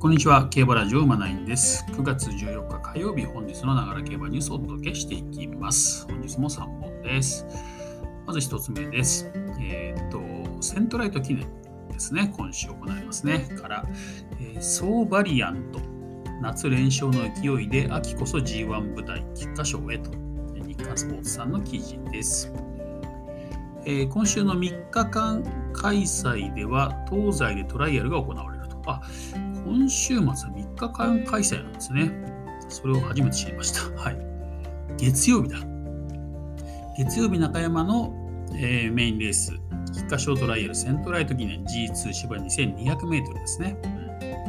こんにちは。競馬ラジオ馬ナインです。9月14日火曜日、本日のながら競馬ニュースをお届けしていきます。本日も3本です。まず1つ目です。えっ、と、セントライト記念ですね。今週行いますね。から、えー、ソーバリアント。夏連勝の勢いで秋こそ G1 舞台、菊花賞へと。日刊スポーツさんの記事です。えー、今週の3日間開催では東西でトライアルが行われると。あ今週末3日間開催なんですね。それを初めて知りました。はい。月曜日だ。月曜日中山の、えー、メインレース、菊花賞トライアルセントライト記念 G2 芝 2200m ですね。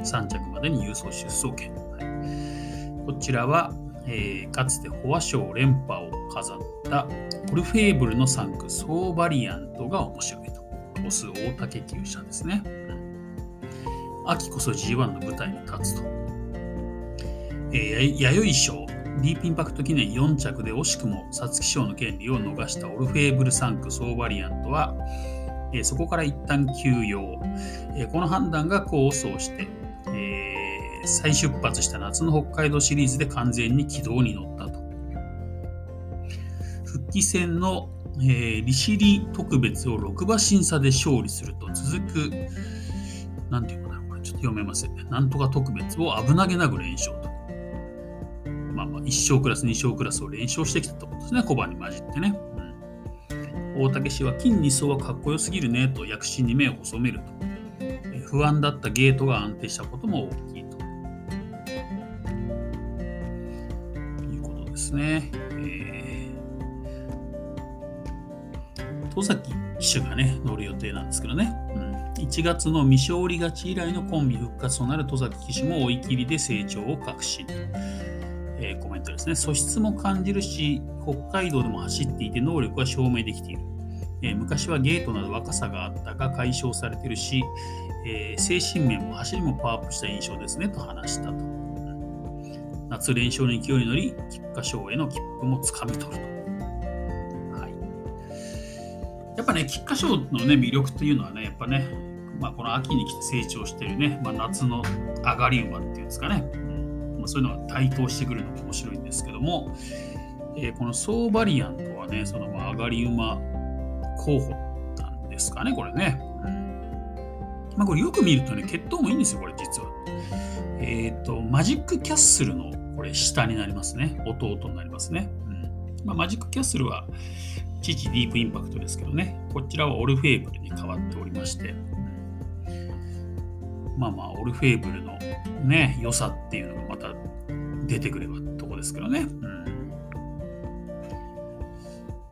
3着までに郵送出走権。はい、こちらは、えー、かつてフォア賞連覇を飾ったオルフェーブルの3区ソーバリアントが面白いと。オス大竹厩舎ですね。秋こそ G1 の舞台に立つと。えー、弥生賞ディープインパクト記念4着で惜しくも皐月賞の権利を逃したオルフェーブル3区ソーバリアントは、えー、そこから一旦休養、えー、この判断が功を奏して、えー、再出発した夏の北海道シリーズで完全に軌道に乗ったと。復帰戦の、えー、利尻特別を6馬審査で勝利すると続く、なんていうか、ちょっと読めません。なんとか特別を危なげなく連勝と。まあまあ、1勝クラス、2勝クラスを連勝してきたとことですね、小判に混じってね。うん、大竹氏は金2走はかっこよすぎるねと躍進に目を細めると。不安だったゲートが安定したことも大きいと。いうことですね。えー、戸崎騎手がね、乗る予定なんですけどね。うん1月の未勝利勝ち以来のコンビ復活となる戸崎騎手も追い切りで成長を確信。えー、コメントですね。素質も感じるし、北海道でも走っていて能力は証明できている。えー、昔はゲートなど若さがあったが解消されてるし、えー、精神面も走りもパワーアップした印象ですねと話したと。夏連勝の勢いに乗り、菊花賞への切符もつかみ取ると。やっぱね、菊花賞の、ね、魅力というのはね、やっぱね、まあ、この秋に来て成長してるね、まあ、夏の上がり馬っていうんですかね、まあ、そういうのが台頭してくるのが面白いんですけども、えー、このソーバリアントはね、その上がり馬候補なんですかね、これね。まあ、これよく見るとね、血統もいいんですよ、これ実は。えっ、ー、と、マジックキャッスルのこれ下になりますね。弟になりますね。うんまあ、マジックキャッスルは父ディープインパクトですけどね、こちらはオルフェーブルに変わっておりまして、まあまあ、オルフェーブルのね、良さっていうのがまた出てくればとこですけどね。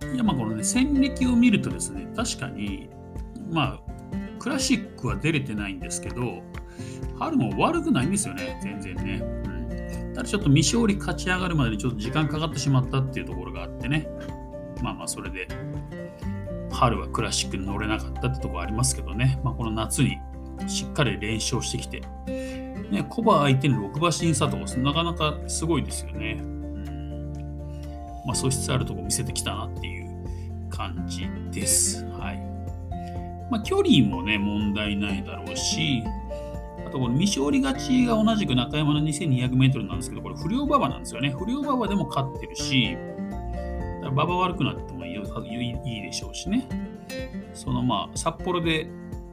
うん、いや、まあこのね、戦歴を見るとですね、確かに、まあ、クラシックは出れてないんですけど、春も悪くないんですよね、全然ね。うん、ただちょっと未勝利勝ち上がるまでにちょっと時間かかってしまったっていうところがあってね。まあまあ、それで、春はクラシックに乗れなかったってとこありますけどね。まあ、この夏にしっかり連勝してきて、ね、コバ相手に6馬審査とか、なかなかすごいですよね。うんまあ、素質あるとこ見せてきたなっていう感じです。はい。まあ、距離もね、問題ないだろうし、あとこの未勝利勝ちが同じく中山の 2200m なんですけど、これ不良馬場なんですよね。不良馬場でも勝ってるし、馬場悪くなってもいいでしょうしね。そのまあ、札幌で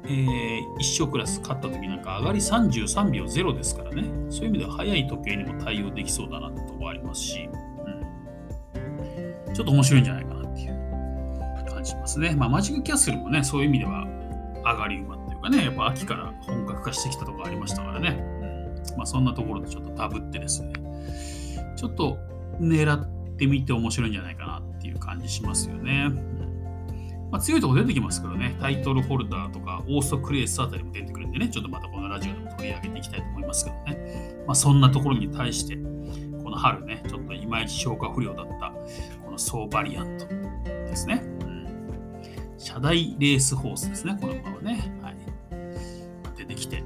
えー、一生クラス勝った時なんか上がり33秒0ですからね、そういう意味では速い時計にも対応できそうだなってとこありますし、うん、ちょっと面白いんじゃないかなっていう感じしますね。まあ、マジックキャッスルもね、そういう意味では上がり馬っていうかね、やっぱ秋から本格化してきたところありましたからね、うんまあ、そんなところでちょっとダブってですね、ちょっと狙ってみて面白いんじゃないかなっていう感じしますよね。まあ、強いところ出てきますけどね、タイトルホルダーとかオーストクレースあたりも出てくるんでね、ちょっとまたこのラジオでも取り上げていきたいと思いますけどね。まあ、そんなところに対して、この春ね、ちょっといまいち消化不良だったこのソーバリアントですね。うん、社大レースホースですね、この馬はね。はい、出てきて、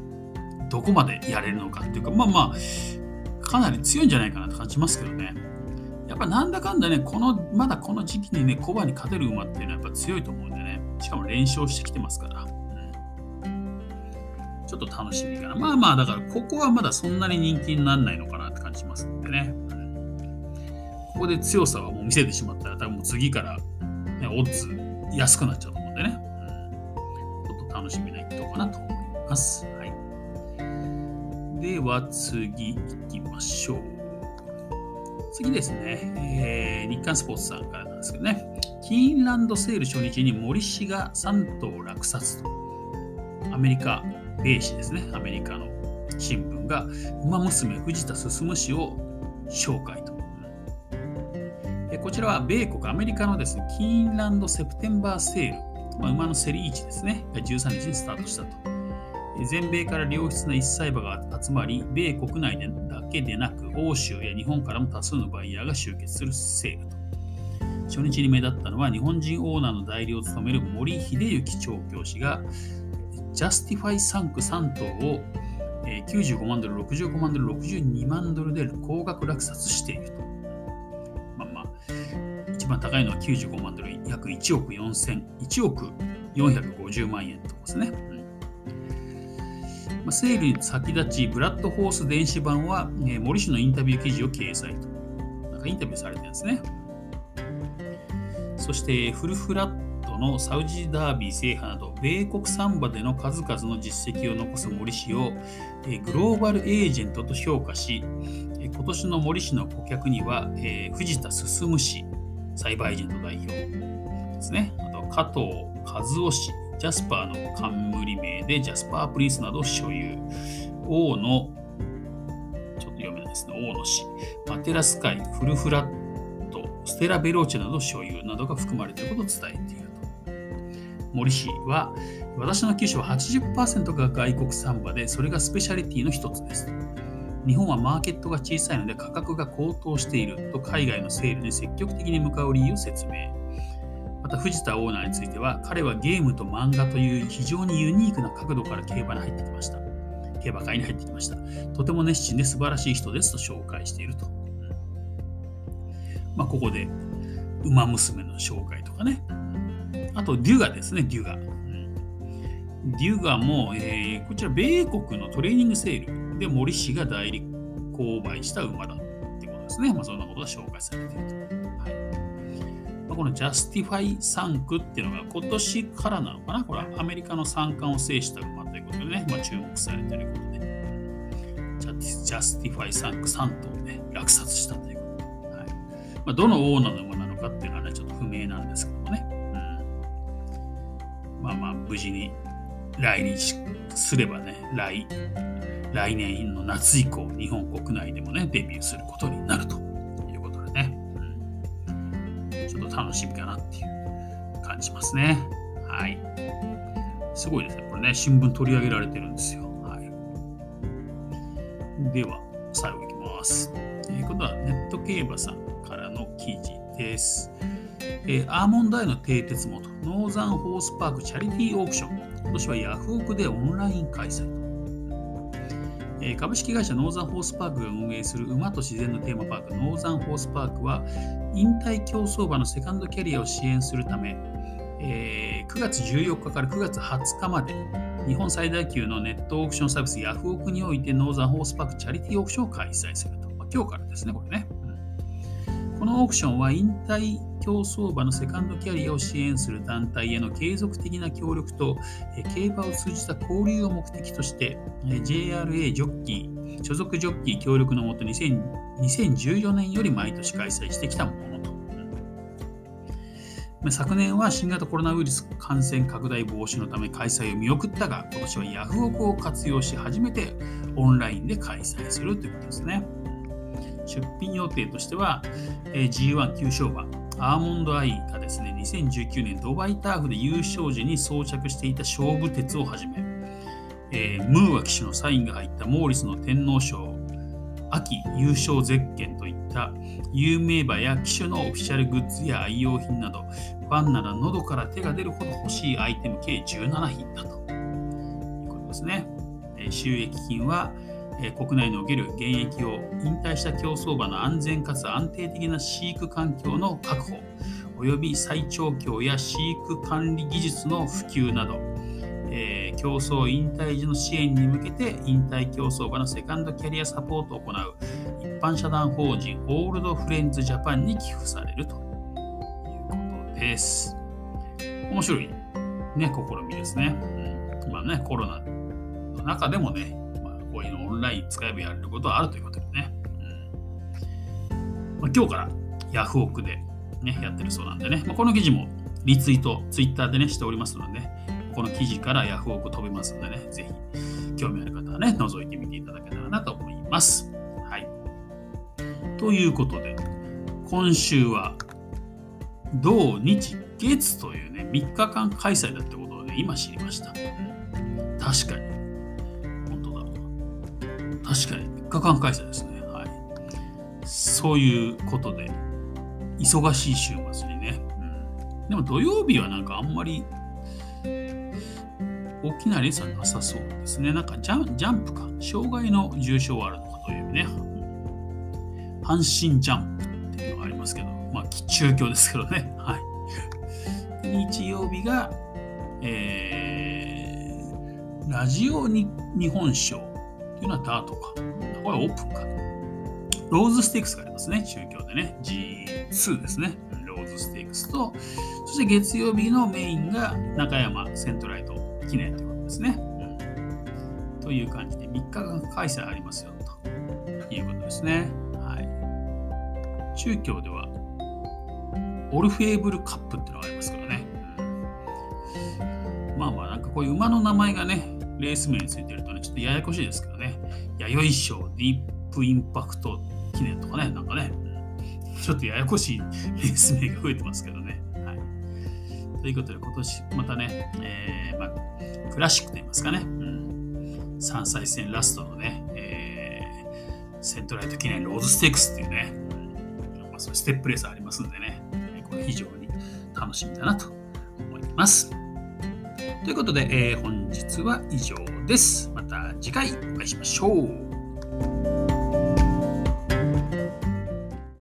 どこまでやれるのかっていうか、まあまあ、かなり強いんじゃないかなと感じますけどね。っぱなんだかんだね、この、まだこの時期にね、コバに勝てる馬っていうのはやっぱ強いと思うんでね、しかも連勝してきてますから。うん、ちょっと楽しみかな。まあまあ、だからここはまだそんなに人気にならないのかなって感じしますんでね。ここで強さはもう見せてしまったら、多分もう次から、ね、オッズ安くなっちゃうと思うんでね。ちょっと楽しみな一投かなと思います。はい。では次行きましょう。次ですね、えー、日刊スポーツさんからなんですけどね、キーンランドセール初日に森氏が3頭落札と、アメリカ米紙ですね、アメリカの新聞が、馬娘藤田進氏を紹介と。こちらは米国、アメリカのですね、キーンランドセプテンバーセール、まあ、馬の競り市ですね、13日にスタートしたと。全米から良質な一歳馬が集まり、米国内でだけでなく、欧州や日本からも多数のバイヤーが集結するセールと。初日に目立ったのは、日本人オーナーの代理を務める森秀幸調教師が、ジャスティファイ産駒3頭を95万ドル、65万ドル、62万ドルで高額落札していると。まあまあ、一番高いのは95万ドル、約1億4000、1億450万円とですね。セールに先立ち、ブラッドホース電子版は、えー、森氏のインタビュー記事を掲載と。なんかインタビューされてるんですね。そして、フルフラットのサウジダービー制覇など、米国産馬での数々の実績を残す森氏をえグローバルエージェントと評価し、今年の森氏の顧客には藤田晋氏、サイバーエージェント代表ですね。あと加藤和夫氏、ジャスパーの冠名でジャスパープリンスなど所有。王の、ちょっと読めないですね、王の氏、マテラスカイ、フルフラット、ステラ・ベローチェなど所有などが含まれていることを伝えていると。森氏は、私の九州は80%が外国産馬で、それがスペシャリティの一つです。日本はマーケットが小さいので価格が高騰していると海外のセールに積極的に向かう理由を説明。また藤田オーナーについては、彼はゲームと漫画という非常にユニークな角度から競馬に入ってきました。競馬界に入ってきました。とても熱心で素晴らしい人ですと紹介していると。まあ、ここで、ウマ娘の紹介とかね、あと、デュガですね、デュガ。うん、デュガも、えー、こちら、米国のトレーニングセールで森氏が代理購買した馬だってことですね。まあ、そんなことが紹介されていると。はい、このジャスティファイ産駒っていうのが今年からなのかな？これはアメリカの三冠を制した馬ということでね、まあ、注目されてることで。ジャスティファイ産駒3頭をね、落札したということで。はいまあ、どのオーナーの馬なのかっていうのはね、ちょっと不明なんですけどもね。まあまあ無事に来日すればね、再来年の夏以降、日本国内でもね、デビューすることになると楽しみかなっていう感じますね。はい。すごいですね。これね、新聞取り上げられてるんですよ。はい。では、最後いきます。えー、今度はネット競馬さんからの記事です。えー、アーモンドアイの蹄鉄元、ノーザンホースパークチャリティーオークション。今年はヤフオクでオンライン開催え、株式会社ノーザンホースパークが運営する馬と自然のテーマパークノーザンホースパークは引退競走馬のセカンドキャリアを支援するため、え、9月14日から9月20日まで日本最大級のネットオークションサービスヤフオクにおいてノーザンホースパークチャリティーオークションを開催すると。ま、今日からですね、これね。このオークションは引退競走馬のセカンドキャリアを支援する団体への継続的な協力と競馬を通じた交流を目的として JRA ジョッキー所属ジョッキー協力のもと2014年より毎年開催してきたものと。昨年は新型コロナウイルス感染拡大防止のため開催を見送ったが、今年はヤフオクを活用し初めてオンラインで開催するということですね。出品予定としては、えー、G1 旧勝馬、アーモンドアイがですね、2019年ドバイターフで優勝時に装着していた勝負鉄をはじめ、えー、ムーア騎手のサインが入ったモーリスの天皇賞、秋優勝ゼッケンといった有名馬や騎手のオフィシャルグッズや愛用品など、ファンなら喉から手が出るほど欲しいアイテム計17品だということですね。収益金はえ国内における現役を引退した競走馬の安全かつ安定的な飼育環境の確保、および再調教や飼育管理技術の普及など、えー、競争引退時の支援に向けて引退競走馬のセカンドキャリアサポートを行う一般社団法人オールドフレンズジャパンに寄付されるということです。面白いね、試みですね。うん、まあね、コロナの中でもね、こういうのオンライン使えばやれることはあるということでね。うんまあ、今日からヤフオクで、ね、やってるそうなんでね、まあ、この記事もリツイート、ツイッターでね、しておりますので、ね、この記事からヤフオク飛びますのでね、ぜひ興味ある方はね、覗いてみていただけたらなと思います。はい。ということで、今週は土日月というね、3日間開催だってことをね、今知りました。確かに。確かに3日間開催ですね。はい。そういうことで、忙しい週末にね。うん、でも土曜日はなんかあんまり大きなレースはなさそうですね。なんかジャンジャンプか。障害の重症はあるのかというね。阪神ジャンプっていうのがありますけど、まあ、中京ですけどね。はい。日曜日が、えー、ラジオに日本賞っていうのはダートか。これオープンか。ローズステークスがありますね。中京でね。G2 ですね。ローズステークスと、そして月曜日のメインが中山セントライト記念ということですね。うん、という感じで3日間開催ありますよということですね。はい、中京ではオルフェーブルカップっていうのがありますからね。うん、まあまあなんかこういう馬の名前がね、レース名についてるとね、ちょっとややこしいですけどね。弥生賞ディープインパクト記念とかね、なんかね、ちょっとややこしいレース名が増えてますけどね。はい、ということで、今年またね、えーまあ、クラシックと言いますかね、うん、3歳戦ラストのね、えー、セントライト記念ローズステークスっていうね、うん。まあ、そステップレースありますんでね、これ非常に楽しみだなと思います。ということで、えー、本日は以上です。また次回お会いしましょう。